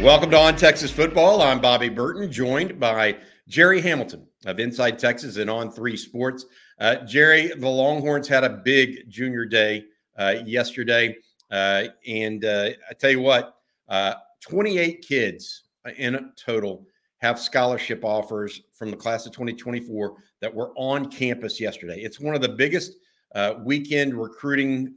Welcome to On Texas Football. I'm Bobby Burton, joined by Jerry Hamilton of Inside Texas and On Three Sports. Uh, Jerry, the Longhorns had a big junior day uh, yesterday. Uh, and uh, I tell you what, uh, 28 kids in total have scholarship offers from the class of 2024 that were on campus yesterday. It's one of the biggest uh, weekend recruiting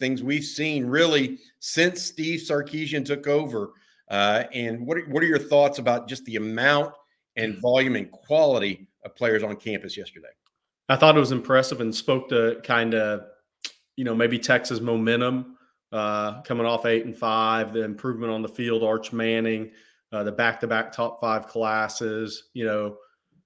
things we've seen really since Steve Sarkisian took over uh, and what are, what are your thoughts about just the amount and volume and quality of players on campus yesterday? I thought it was impressive and spoke to kind of, you know, maybe Texas momentum uh, coming off eight and five, the improvement on the field, Arch Manning, uh, the back-to-back top five classes, you know,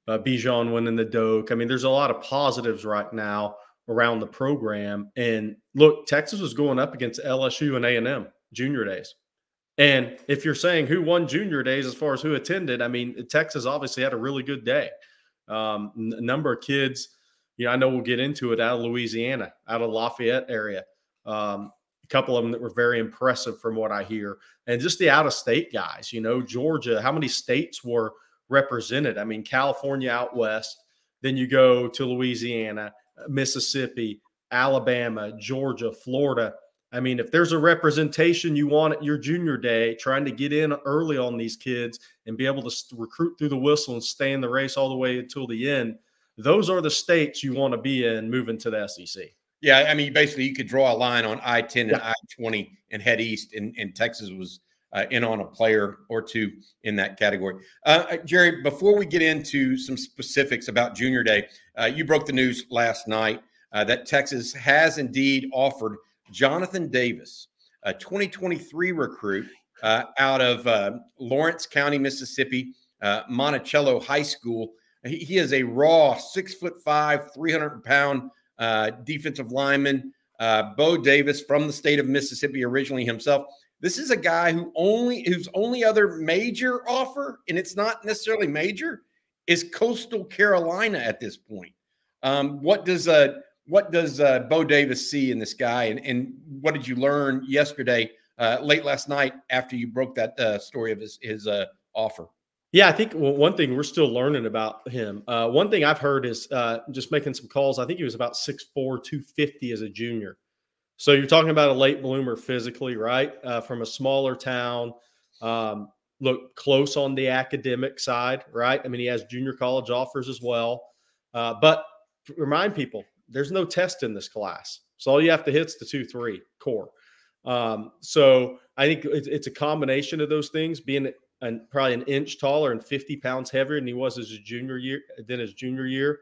uh, Bijan winning the Doak. I mean, there's a lot of positives right now around the program. And look, Texas was going up against LSU and A&M junior days. And if you're saying who won junior days as far as who attended, I mean, Texas obviously had a really good day. Um, a number of kids, you know, I know we'll get into it out of Louisiana, out of Lafayette area. Um, a couple of them that were very impressive from what I hear. And just the out of state guys, you know, Georgia, how many states were represented? I mean, California out west, then you go to Louisiana, Mississippi, Alabama, Georgia, Florida. I mean, if there's a representation you want at your junior day, trying to get in early on these kids and be able to recruit through the whistle and stay in the race all the way until the end, those are the states you want to be in moving to the SEC. Yeah, I mean, basically, you could draw a line on I 10 and I 20 and head east, and, and Texas was uh, in on a player or two in that category. Uh, uh Jerry, before we get into some specifics about Junior Day, uh, you broke the news last night uh, that Texas has indeed offered Jonathan Davis, a 2023 recruit uh, out of uh, Lawrence County, Mississippi, uh, Monticello High School. He, he, is a raw six foot five, 300 pound uh, defensive lineman. Uh, Bo Davis from the state of Mississippi originally himself. This is a guy who only whose only other major offer, and it's not necessarily major, is Coastal Carolina at this point. Um, what does uh, what does uh, Bo Davis see in this guy, and, and what did you learn yesterday, uh, late last night, after you broke that uh, story of his his uh, offer? Yeah, I think one thing we're still learning about him. Uh, one thing I've heard is uh, just making some calls. I think he was about 6'4", 250 as a junior. So you're talking about a late bloomer physically, right? from a smaller town. Um, look close on the academic side, right? I mean, he has junior college offers as well. but remind people there's no test in this class. So all you have to hit is the two, three core. Um, so I think it's, it's, a combination of those things, being an, probably an inch taller and 50 pounds heavier than he was as a junior year, than his junior year.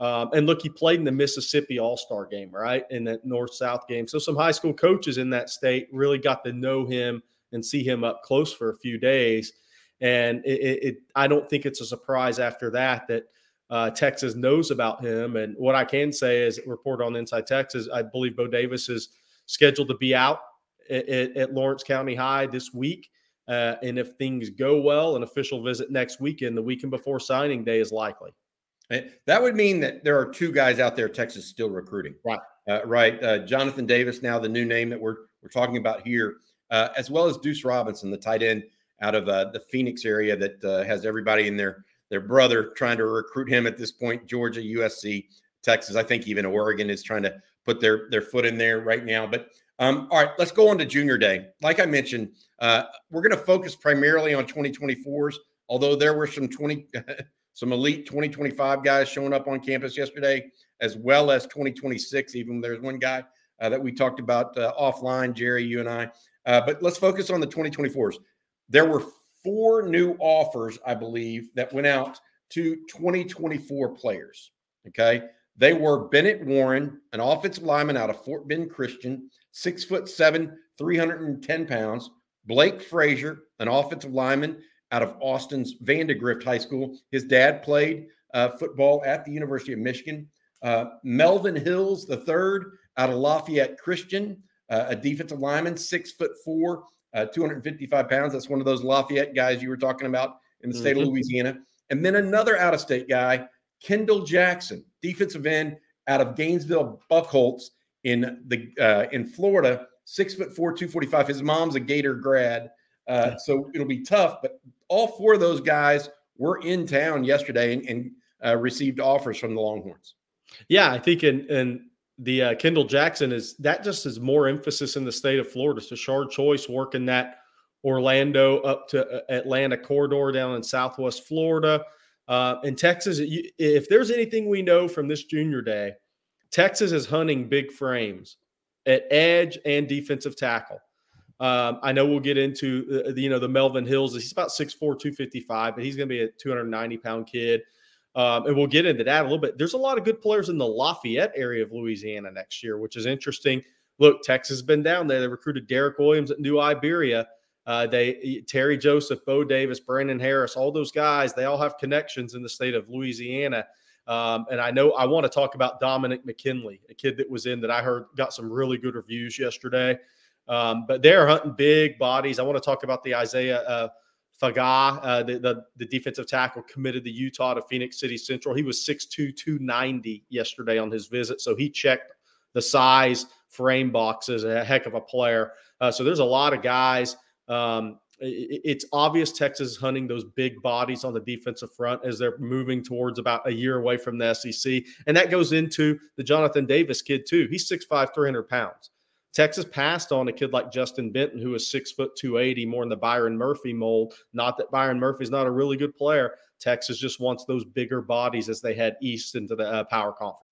Um, and look, he played in the Mississippi All Star game, right? In that North South game. So some high school coaches in that state really got to know him and see him up close for a few days. And it, it, it I don't think it's a surprise after that that uh, Texas knows about him. And what I can say is, report on Inside Texas, I believe Bo Davis is scheduled to be out at, at Lawrence County High this week. Uh, and if things go well, an official visit next weekend, the weekend before signing day, is likely. That would mean that there are two guys out there Texas still recruiting. Right. Uh, right. Uh, Jonathan Davis, now the new name that we're we're talking about here, uh, as well as Deuce Robinson, the tight end out of uh, the Phoenix area that uh, has everybody in their their brother trying to recruit him at this point. Georgia, USC, Texas. I think even Oregon is trying to put their their foot in there right now. But um, all right, let's go on to Junior Day. Like I mentioned, uh, we're going to focus primarily on 2024s. Although there were some 20 some elite 2025 guys showing up on campus yesterday, as well as 2026. Even there's one guy uh, that we talked about uh, offline, Jerry, you and I. Uh, but let's focus on the 2024s. There were four new offers, I believe, that went out to 2024 players. Okay. They were Bennett Warren, an offensive lineman out of Fort Bend Christian, six foot seven, 310 pounds. Blake Frazier, an offensive lineman out of Austin's Vandegrift High School. His dad played uh, football at the University of Michigan. Uh, Melvin Hills, the third, out of Lafayette Christian, uh, a defensive lineman, six foot four, uh, 255 pounds. That's one of those Lafayette guys you were talking about in the state mm-hmm. of Louisiana. And then another out of state guy, Kendall Jackson, defensive end out of Gainesville Buchholz in the uh, in Florida, six foot four, 245. His mom's a Gator grad. Uh, so it'll be tough. But all four of those guys were in town yesterday and, and uh, received offers from the Longhorns. Yeah, I think in in the uh, Kendall Jackson is that just is more emphasis in the state of Florida. So Shard Choice working that Orlando up to uh, Atlanta corridor down in Southwest Florida. Uh, in Texas, if there's anything we know from this junior day, Texas is hunting big frames at edge and defensive tackle. Um, I know we'll get into the, uh, you know the Melvin Hills. He's about 6'4", 255, but he's going to be a 290 pound kid. Um, and we'll get into that a little bit. There's a lot of good players in the Lafayette area of Louisiana next year, which is interesting. Look, Texas has been down there. They recruited Derek Williams at New Iberia. Uh, they Terry Joseph, Bo Davis, Brandon Harris, all those guys. They all have connections in the state of Louisiana. Um, and I know I want to talk about Dominic McKinley, a kid that was in that I heard got some really good reviews yesterday. Um, but they're hunting big bodies. I want to talk about the Isaiah uh, Faga, uh, the, the, the defensive tackle committed to Utah to Phenix City Central. He was 6'2", 290 yesterday on his visit, so he checked the size frame boxes. A heck of a player. Uh, so there's a lot of guys. Um, it's obvious Texas is hunting those big bodies on the defensive front as they're moving towards about a year away from the SEC. And that goes into the Jonathan Davis kid, too. He's 6'5, 300 pounds. Texas passed on a kid like Justin Benton, who is six foot 280, more in the Byron Murphy mold. Not that Byron Murphy's not a really good player. Texas just wants those bigger bodies as they head east into the uh, power conference.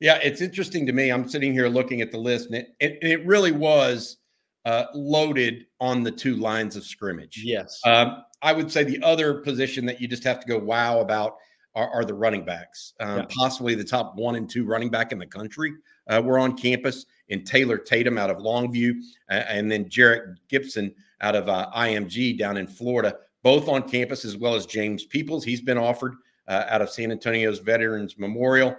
Yeah, it's interesting to me. I'm sitting here looking at the list, and it, it, it really was uh, loaded on the two lines of scrimmage. Yes. Um, I would say the other position that you just have to go wow about are, are the running backs. Um, yeah. Possibly the top one and two running back in the country uh, were on campus in Taylor Tatum out of Longview, uh, and then Jerrick Gibson out of uh, IMG down in Florida, both on campus, as well as James Peoples. He's been offered uh, out of San Antonio's Veterans Memorial.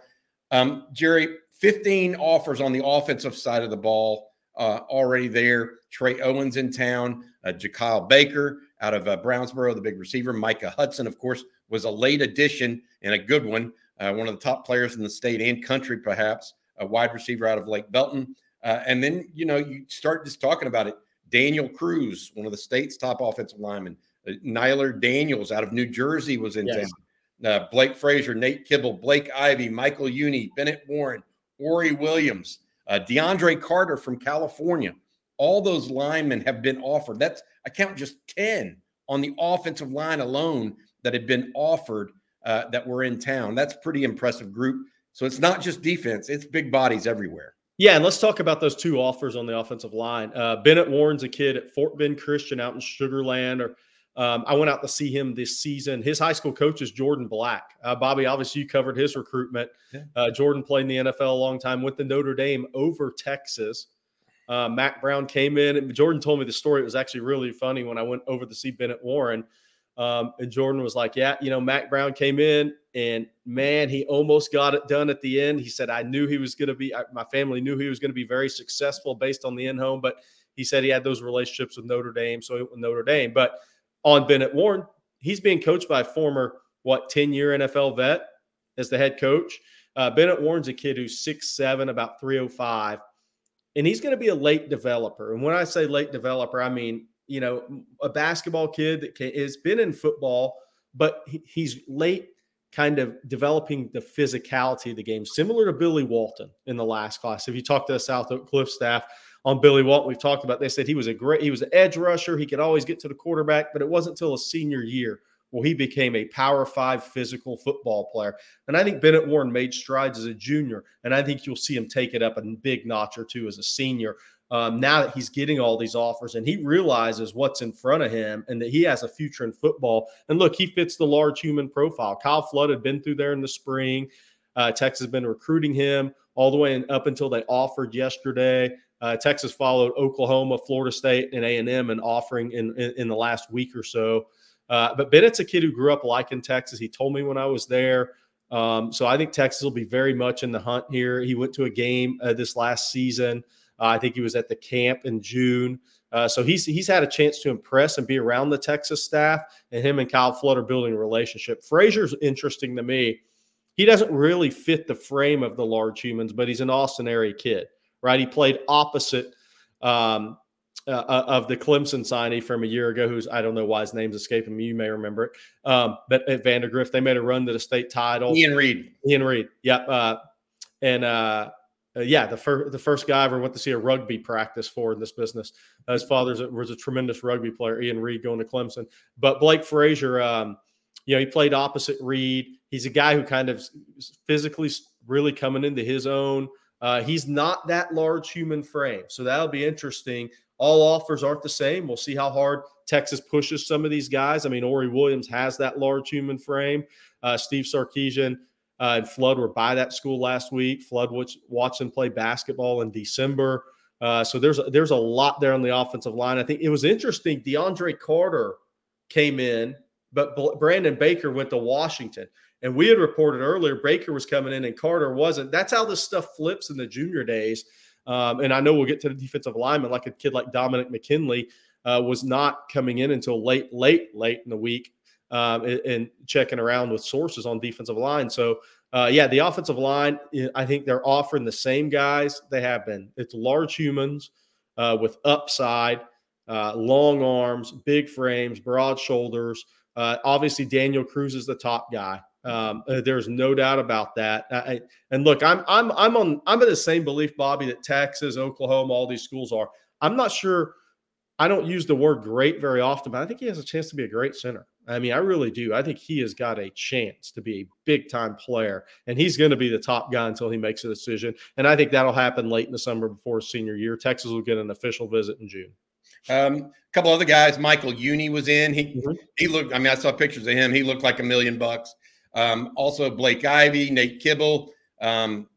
Um, Jerry, 15 offers on the offensive side of the ball uh, already there. Trey Owens in town, uh, Jakyle Baker out of uh, Brownsboro, the big receiver. Micah Hudson, of course, was a late addition and a good one. Uh, one of the top players in the state and country, perhaps, a wide receiver out of Lake Belton. Uh, and then, you know, you start just talking about it. Daniel Cruz, one of the state's top offensive linemen. Uh, Nyler Daniels out of New Jersey was in yes. town uh, Blake Frazier, Nate Kibble, Blake Ivy, Michael Uini, Bennett Warren, Ori Williams, uh, DeAndre Carter from California. All those linemen have been offered. That's I count just ten on the offensive line alone that had been offered uh, that were in town. That's pretty impressive group. So it's not just defense; it's big bodies everywhere. Yeah, and let's talk about those two offers on the offensive line. Uh, Bennett Warren's a kid at Fort Bend Christian out in Sugarland, or um, I went out to see him this season. His high school coach is Jordan Black. Uh, Bobby, obviously, you covered his recruitment. Yeah. Uh, Jordan played in the NFL a long time with the Notre Dame over Texas. Uh, Mack Brown came in, and Jordan told me the story. It was actually really funny when I went over to see Bennett Warren. Um, and Jordan was like, Yeah, you know, Mack Brown came in, and man, he almost got it done at the end. He said, I knew he was going to be, I, my family knew he was going to be very successful based on the in home, but he said he had those relationships with Notre Dame. So, with Notre Dame. But on Bennett Warren. He's being coached by a former, what, 10 year NFL vet as the head coach. Uh, Bennett Warren's a kid who's six seven, about 305, and he's going to be a late developer. And when I say late developer, I mean, you know, a basketball kid that can, has been in football, but he, he's late kind of developing the physicality of the game, similar to Billy Walton in the last class. If you talk to the South Oak Cliff staff, on Billy Walton. We've talked about. They said he was a great, he was an edge rusher. He could always get to the quarterback, but it wasn't until his senior year where he became a power five physical football player. And I think Bennett Warren made strides as a junior, and I think you'll see him take it up a big notch or two as a senior. Um, now that he's getting all these offers and he realizes what's in front of him and that he has a future in football. And look, he fits the large human profile. Kyle Flood had been through there in the spring. Uh, Texas has been recruiting him all the way in, up until they offered yesterday. Uh, Texas followed Oklahoma, Florida State, and A and M in offering in, in, in the last week or so. Uh, but Bennett's a kid who grew up liking Texas. He told me when I was there. Um, so I think Texas will be very much in the hunt here. He went to a game uh, this last season. Uh, I think he was at the camp in June. Uh, so he's he's had a chance to impress and be around the Texas staff, and him and Kyle Flood are building a relationship. Frazier's interesting to me. He doesn't really fit the frame of the large humans, but he's an Austin area kid, right? He played opposite um, uh, uh of the Clemson signee from a year ago, who's I don't know why his name's escaping me. You may remember it, um, but at Vandegrift they made a run to the state title. Ian Reed. Ian Reed, yep. Uh, and uh, uh, yeah, the first the first guy I ever went to see a rugby practice for in this business. Uh, his father was a tremendous rugby player, Ian Reed, going to Clemson. But Blake Frazier, um, you know, he played opposite Reed. He's a guy who kind of physically really coming into his own. Uh, he's not that large human frame, so that'll be interesting. All offers aren't the same. We'll see how hard Texas pushes some of these guys. I mean, Ori Williams has that large human frame. Uh, Steve Sarkisian uh, and Flood were by that school last week. Flood watched them play basketball in December. Uh, so there's there's a lot there on the offensive line. I think it was interesting. DeAndre Carter came in, but Brandon Baker went to Washington. And we had reported earlier Baker was coming in and Carter wasn't. That's how this stuff flips in the junior days. Um, and I know we'll get to the defensive lineman, like a kid like Dominic McKinley uh, was not coming in until late, late, late in the week um, and, and, checking around with sources on defensive line. So, uh, yeah, the offensive line, I think they're offering the same guys they have been. It's large humans uh, with upside, uh, long arms, big frames, broad shoulders. Uh, obviously, Daniel Cruz is the top guy. Um, uh, there's no doubt about that. I, and look, I'm I'm I'm on I'm in the same belief, Bobby, that Texas, Oklahoma, all these schools are. I'm not sure. I don't use the word great very often, but I think he has a chance to be a great center. I mean, I really do. I think he has got a chance to be a big time player, and he's going to be the top guy until he makes a decision. And I think that'll happen late in the summer before his senior year. Texas will get an official visit in June. Um, a couple other guys, Michael Uini was in. He mm-hmm. he looked. I mean, I saw pictures of him. He looked like a million bucks. Um, also, Blake Ivy, Nate Kibble. Um,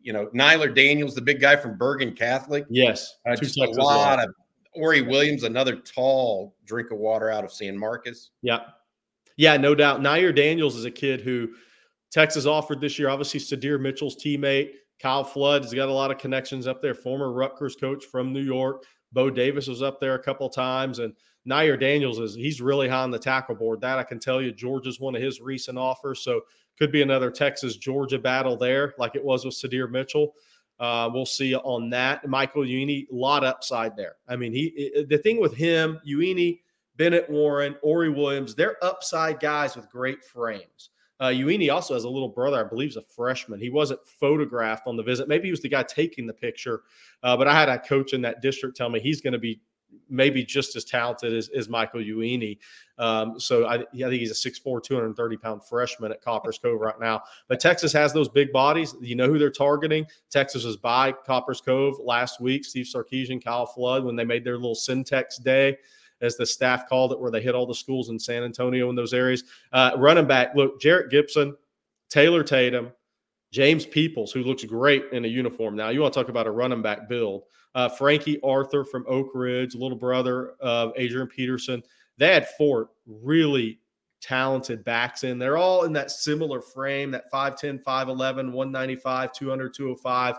you know, Nyler Daniels, the big guy from Bergen Catholic. Yes, uh, just a lot of Ori Williams, another tall drink of water out of San Marcos. Yeah. Yeah, no doubt. Nair Daniels is a kid who Texas offered this year. Obviously, Sadir Mitchell's teammate. Kyle Flood has got a lot of connections up there. Former Rutgers coach from New York. Bo Davis was up there a couple times. And Nair Daniels is he's really high on the tackle board. That I can tell you. Georgia's one of his recent offers. So could be another Texas Georgia battle there, like it was with Sadir Mitchell. Uh, we'll see on that. Michael Uini, a lot upside there. I mean, he the thing with him, Uini, Bennett Warren, Ori Williams, they're upside guys with great frames. Uh, Uini also has a little brother, I believe, is a freshman. He wasn't photographed on the visit. Maybe he was the guy taking the picture. Uh, but I had a coach in that district tell me he's going to be maybe just as talented as, as Michael Uini. Um, so I, I, think he's a 6'4", 230 pound freshman at Copperas Cove right now. But Texas has those big bodies. You know who they're targeting. Texas was by Copperas Cove last week. Steve Sarkisian, Kyle Flood, when they made their little Syntex day as the staff called it, where they hit all the schools in San Antonio in those areas. Uh, running back, look, Jerrick Gibson, Taylor Tatum, James Peoples, who looks great in a uniform. Now, you want to talk about a running back build. Uh, Frankie Arthur from Oak Ridge, little brother of Adrian Peterson. They had four really talented backs in. They're all in that similar frame, that 5'10, 5'11, 195, 200, 205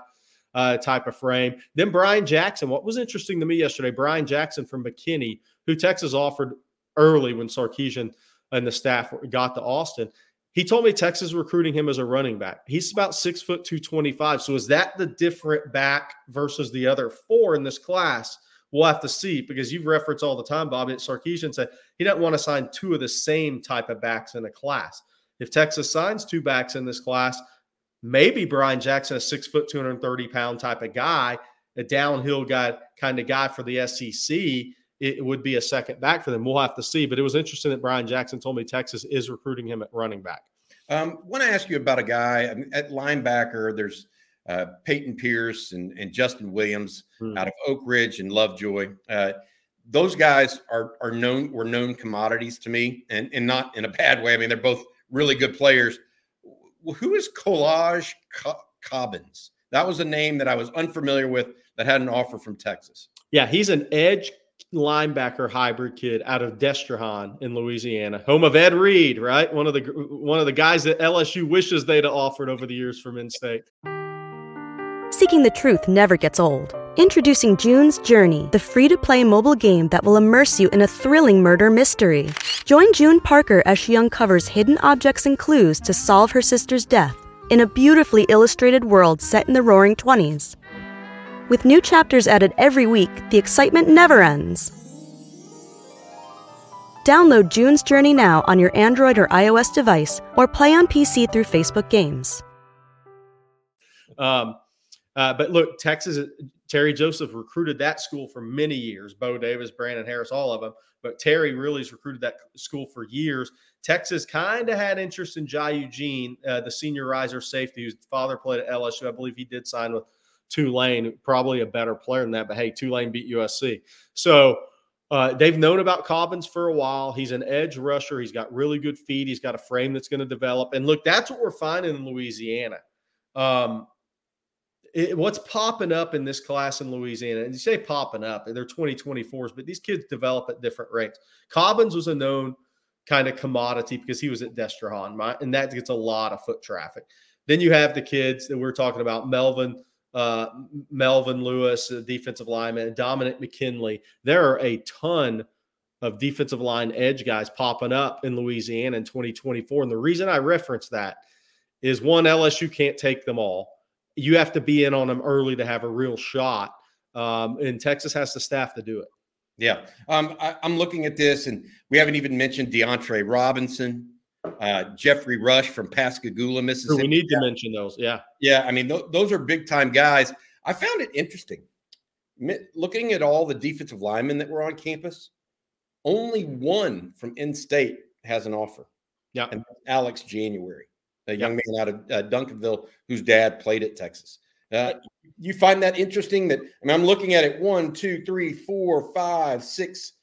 uh, type of frame. Then Brian Jackson. What was interesting to me yesterday, Brian Jackson from McKinney, who Texas offered early when Sarkisian and the staff got to Austin. He told me Texas recruiting him as a running back. He's about six foot two twenty five. So is that the different back versus the other four in this class? We'll have to see because you've referenced all the time, Bobby. Sarkisian said he doesn't want to sign two of the same type of backs in a class. If Texas signs two backs in this class, maybe Brian Jackson, a six foot, 230 pound type of guy, a downhill guy kind of guy for the SEC, it would be a second back for them. We'll have to see. But it was interesting that Brian Jackson told me Texas is recruiting him at running back. Um, want to ask you about a guy at linebacker. There's uh, Peyton Pierce and, and Justin Williams hmm. out of Oak Ridge and Lovejoy. Uh, those guys are are known were known commodities to me, and and not in a bad way. I mean, they're both really good players who is Collage Cobbins? That was a name that I was unfamiliar with that had an offer from Texas. Yeah, he's an edge linebacker hybrid kid out of Destrehan in Louisiana, home of Ed Reed, right? One of the one of the guys that LSU wishes they'd have offered over the years from in-state. Seeking the truth never gets old. Introducing June's Journey, the free-to-play mobile game that will immerse you in a thrilling murder mystery. Join June Parker as she uncovers hidden objects and clues to solve her sister's death in a beautifully illustrated world set in the roaring 20s. With new chapters added every week, the excitement never ends. Download June's Journey now on your Android or iOS device or play on PC through Facebook Games. Um, uh, but look, Texas, Terry Joseph recruited that school for many years. Bo Davis, Brandon Harris, all of them. But Terry really has recruited that school for years. Texas kind of had interest in Jai Eugene, uh, the senior riser safety, whose father played at LSU. I believe he did sign with Tulane, probably a better player than that. But hey, Tulane beat USC. So uh, they've known about Cobbins for a while. He's an edge rusher. He's got really good feet. He's got a frame that's going to develop. And look, that's what we're finding in Louisiana. Um, it, what's popping up in this class in Louisiana, and you say popping up, and they're 2024s, but these kids develop at different rates. Cobbins was a known kind of commodity because he was at Destrehan, and that gets a lot of foot traffic. Then you have the kids that we're talking about, Melvin uh, Melvin Lewis, defensive lineman, Dominic McKinley. There are a ton of defensive line edge guys popping up in Louisiana in 2024. And the reason I reference that is one, LSU can't take them all. You have to be in on them early to have a real shot. Um, and Texas has the staff to do it. Yeah. Um, I, am looking at this, and we haven't even mentioned DeAndre Robinson, uh, Jeffrey Rush from Pascagoula, Mississippi. We need to mention those. Yeah. Yeah. I mean, th- those are big time guys. I found it interesting looking at all the defensive linemen that were on campus. Only one from in state has an offer. Yeah. And Alex January, a young man out of uh, Duncanville whose dad played at Texas. Uh, you find that interesting that I mean, I'm looking at it one, two, three, four, five, six,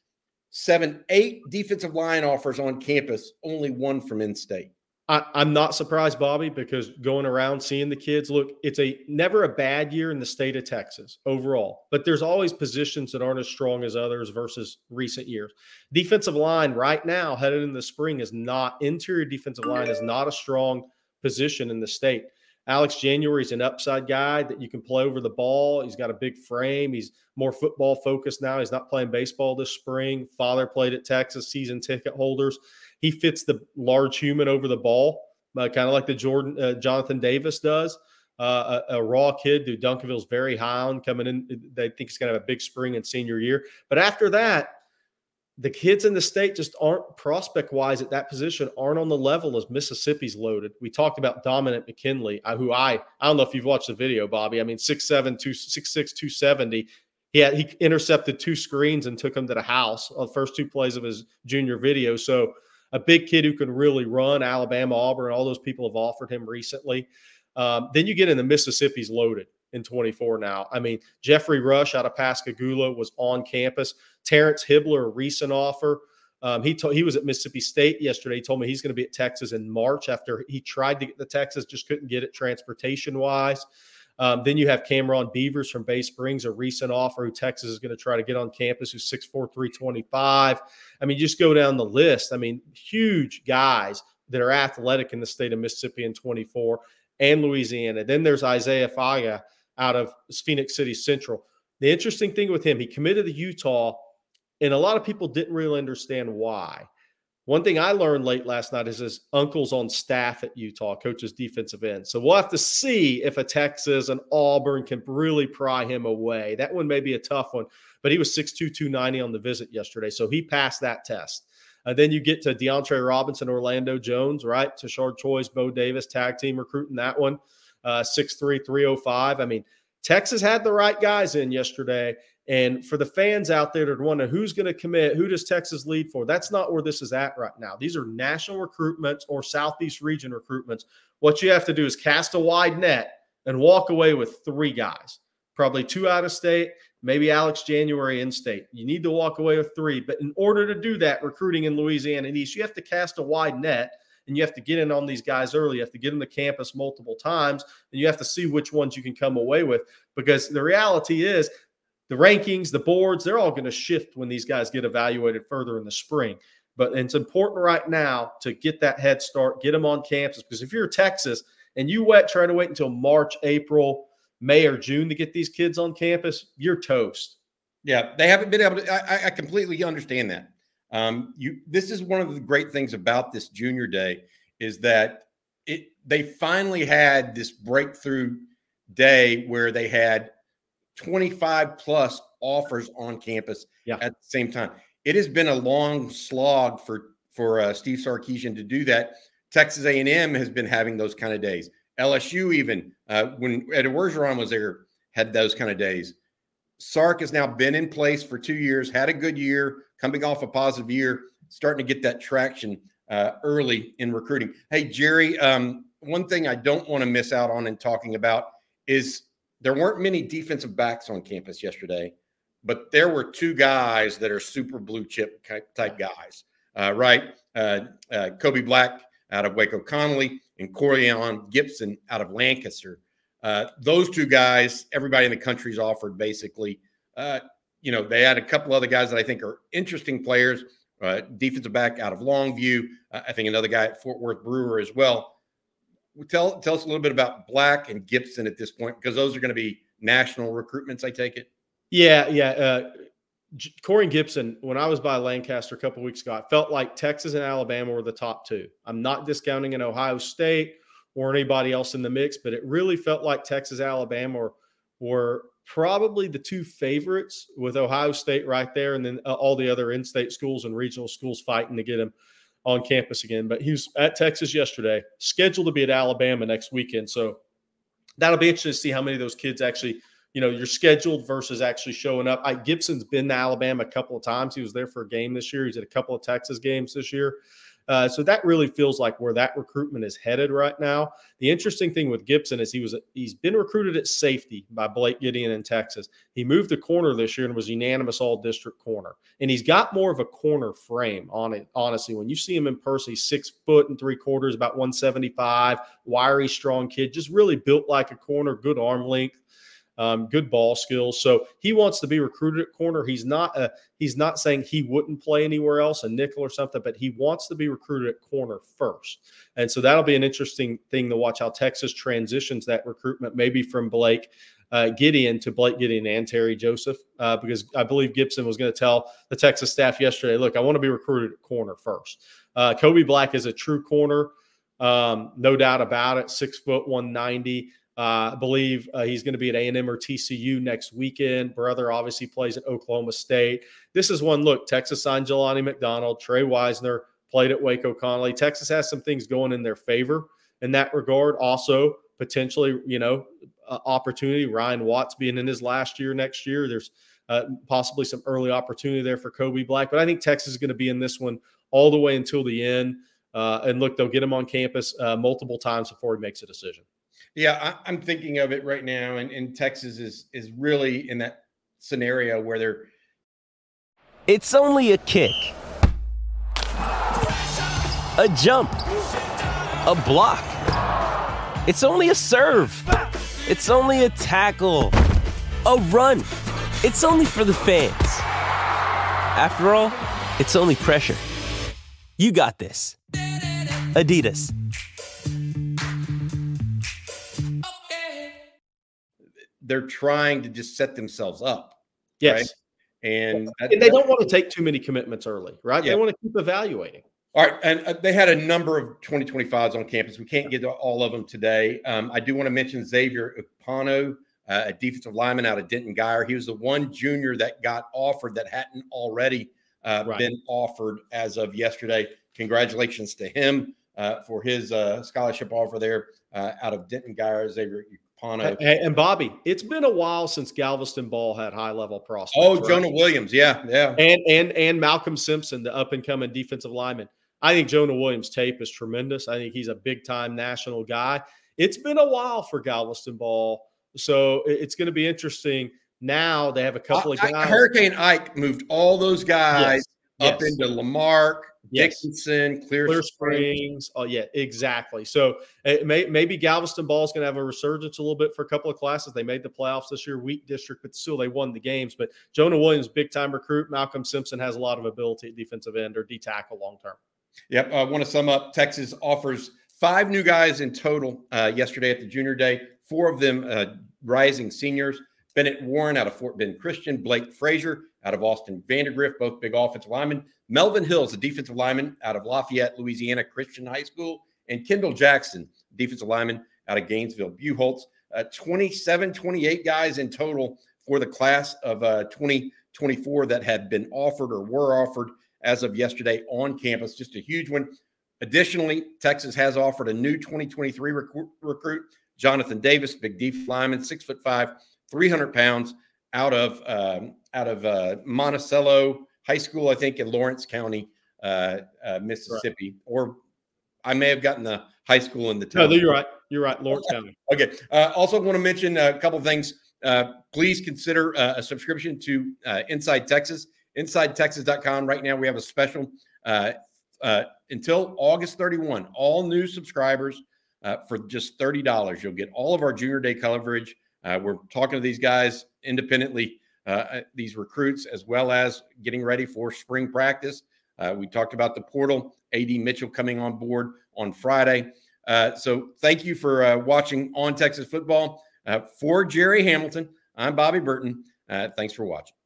seven, eight defensive line offers on campus, only one from in state. I, am not surprised, Bobby, because going around seeing the kids, look, it's a never a bad year in the state of Texas overall, but there's always positions that aren't as strong as others versus recent years. Defensive line right now, headed in the spring, is not interior defensive line is not a strong position in the state. Alex January is an upside guy that you can play over the ball. He's got a big frame. He's more football focused now. He's not playing baseball this spring. Father played at Texas, season ticket holders. He fits the large human over the ball, uh, kind of like the Jordan uh, Jonathan Davis does. Uh, a, a, raw kid who Duncanville's very high on coming in. They think he's going to have a big spring and senior year. But after that, the kids in the state just aren't prospect wise at that position aren't on the level as Mississippi's loaded. We talked about Dominic McKinley, uh, who I I don't know if you've watched the video, Bobby. I mean, 6'7", 6'6", 270. He had, he intercepted two screens and took him to the house on the first two plays of his junior video. So a big kid who can really run. Alabama, Auburn, all those people have offered him recently. Um, then you get in the Mississippi's loaded in 24 now. I mean, Jeffrey Rush out of Pascagoula was on campus. Terrence Hibbler, a recent offer. Um, he told he was at Mississippi State yesterday. He told me he's going to be at Texas in March after he tried to get to Texas, just couldn't get it transportation wise. Um, then you have Cameron Beavers from Bay Springs, a recent offer who Texas is going to try to get on campus, who's 6'4, 325. I mean, just go down the list. I mean, huge guys that are athletic in the state of Mississippi in 24 and Louisiana. Then there's Isaiah Faga out of Phenix City Central. The interesting thing with him, he committed to Utah, and a lot of people didn't really understand why. One thing I learned late last night is his uncle's on staff at Utah, coaches defensive end. So we'll have to see if a Texas and Auburn can really pry him away. That one may be a tough one, but he was 6'2, 290 on the visit yesterday. So he passed that test. Uh, then you get to DeAndre Robinson, Orlando Jones, right? Tashard Choice, Bo Davis, tag team recruiting that one, uh, 6'3, 305. I mean, Texas had the right guys in yesterday. And for the fans out there that are wondering who's going to commit, who does Texas lead for? That's not where this is at right now. These are national recruitments or Southeast region recruitments. What you have to do is cast a wide net and walk away with three guys, probably two out of state, maybe Alex January in state. You need to walk away with three. But in order to do that, recruiting in Louisiana and East, you have to cast a wide net and you have to get in on these guys early. You have to get in the campus multiple times, and you have to see which ones you can come away with. Because the reality is, the rankings, the boards, they're all going to shift when these guys get evaluated further in the spring. But it's important right now to get that head start, get them on campus. Because if you're Texas and you wet try to wait until March, April, May, or June to get these kids on campus, you're toast. Yeah, they haven't been able to. I, I completely understand that. Um, you, this is one of the great things about this junior day is that it they finally had this breakthrough day where they had 25 plus offers on campus yeah. at the same time. It has been a long slog for for uh, Steve Sarkisian to do that. Texas A&M has been having those kind of days. LSU even uh, when Ed Orgeron was there had those kind of days. Sark has now been in place for two years, had a good year, coming off a positive year, starting to get that traction uh, early in recruiting. Hey, Jerry, um, one thing I don't want to miss out on in talking about is there weren't many defensive backs on campus yesterday, but there were two guys that are super blue chip type guys, uh, right? Uh, uh, Kobe Black out of Waco Connally and Corian Gibson out of Lancaster. Uh, those two guys, everybody in the country's offered basically. Uh, you know, they had a couple other guys that I think are interesting players. Uh, defensive back out of Longview. Uh, I think another guy at Fort Worth Brewer as well. Tell tell us a little bit about Black and Gibson at this point because those are going to be national recruitments. I take it. Yeah, yeah. Uh, Corey Gibson, when I was by Lancaster a couple weeks ago, I felt like Texas and Alabama were the top two. I'm not discounting an Ohio State or anybody else in the mix, but it really felt like Texas, Alabama were, were probably the two favorites with Ohio State right there, and then uh, all the other in-state schools and regional schools fighting to get him on campus again. But he was at Texas yesterday, scheduled to be at Alabama next weekend. So that'll be interesting to see how many of those kids actually, you know, you're scheduled versus actually showing up. Gibson's been to Alabama a couple of times. He was there for a game this year. He's at a couple of Texas games this year. Uh, so that really feels like where that recruitment is headed right now. The interesting thing with Gibson is he was he's been recruited at safety by Blake Gideon in Texas. He moved to corner this year and was unanimous all district corner. And he's got more of a corner frame on it. Honestly, when you see him in person, he's six foot and three quarters, about 175, wiry, strong kid, just really built like a corner, good arm length um, good ball skills. So he wants to be recruited at corner. He's not a, he's not saying he wouldn't play anywhere else, a nickel or something, but he wants to be recruited at corner first. And so that'll be an interesting thing to watch how Texas transitions that recruitment, maybe from Blake uh, Gideon to Blake Gideon and Terry Joseph, uh, because I believe Gibson was going to tell the Texas staff yesterday, look, I want to be recruited at corner first. Uh, Kobe Black is a true corner. Um, no doubt about it. Six foot, 190. Uh, I believe uh, he's going to be at A&M or TCU next weekend. Brother obviously plays at Oklahoma State. This is one look. Texas signed Jelani McDonald. Trey Wisner played at Waco Connally. Texas has some things going in their favor in that regard. Also, potentially, you know, uh, opportunity. Ryan Watts being in his last year next year. There's uh, possibly some early opportunity there for Kobe Black. But I think Texas is going to be in this one all the way until the end. Uh, and look, they'll get him on campus uh, multiple times before he makes a decision. Yeah, I, am thinking of it right now, and, and Texas is is really in that scenario where they're. It's only a kick, a jump, a block. It's only a serve. It's only a tackle, a run. It's only for the fans. After all, it's only pressure. You got this. Adidas. They're trying to just set themselves up. Yes. Right? And, and they don't want to take too many commitments early, right? Yeah. They want to keep evaluating. All right. And uh, they had a number of 2025s on campus. We can't get to all of them today. Um, I do want to mention Xavier Upano, uh, a defensive lineman out of Denton Guyer. He was the one junior that got offered that hadn't already uh, right. been offered as of yesterday. Congratulations to him uh, for his uh, scholarship offer there uh, out of Denton Guyer. Xavier and, and Bobby, it's been a while since Galveston Ball had high level prospects. Oh, right? Jonah Williams, yeah, yeah, and and and Malcolm Simpson, the up and coming defensive lineman. I think Jonah Williams' tape is tremendous. I think he's a big time national guy. It's been a while for Galveston Ball, so it's going to be interesting. Now they have a couple of guys. Hurricane Ike moved all those guys yes. up yes. into La Marque, Yes. Dickinson, Clear, Clear Springs. Springs. Oh, yeah, exactly. So it may, maybe Galveston ball is going to have a resurgence a little bit for a couple of classes. They made the playoffs this year, weak district, but still they won the games. But Jonah Williams, big time recruit. Malcolm Simpson has a lot of ability at defensive end or D tackle long term. Yep. I want to sum up. Texas offers five new guys in total uh, yesterday at the junior day. Four of them uh, rising seniors. Bennett Warren out of Fort Bend Christian, Blake Frazier out of Austin Vandegrift, both big offensive linemen. Melvin Hills, a defensive lineman out of Lafayette, Louisiana Christian High School, and Kendall Jackson, defensive lineman out of Gainesville Buchholz. Uh, 27, 28 guys in total for the class of uh, 2024 that had been offered or were offered as of yesterday on campus. Just a huge one. Additionally, Texas has offered a new 2023 recruit, Jonathan Davis, big deep lineman, six foot five, 300 pounds, out of um, out of uh, Monticello High School, I think, in Lawrence County, uh, uh, Mississippi. Right. Or I may have gotten the high school in the town. No, you're right. You're right. Lawrence County. Okay. Uh, also, want to mention a couple of things. Uh, please consider uh, a subscription to Inside Texas. InsideTexas.com. Right now, we have a special until August 31. All new subscribers for just $30. You'll get all of our junior day coverage. We're talking to these guys independently uh, uh, these recruits, as well as getting ready for spring practice. Uh, we talked about the portal, AD Mitchell coming on board on Friday. Uh, so thank you for uh, watching on Texas football. Uh, for Jerry Hamilton, I'm Bobby Burton. thanks for watching.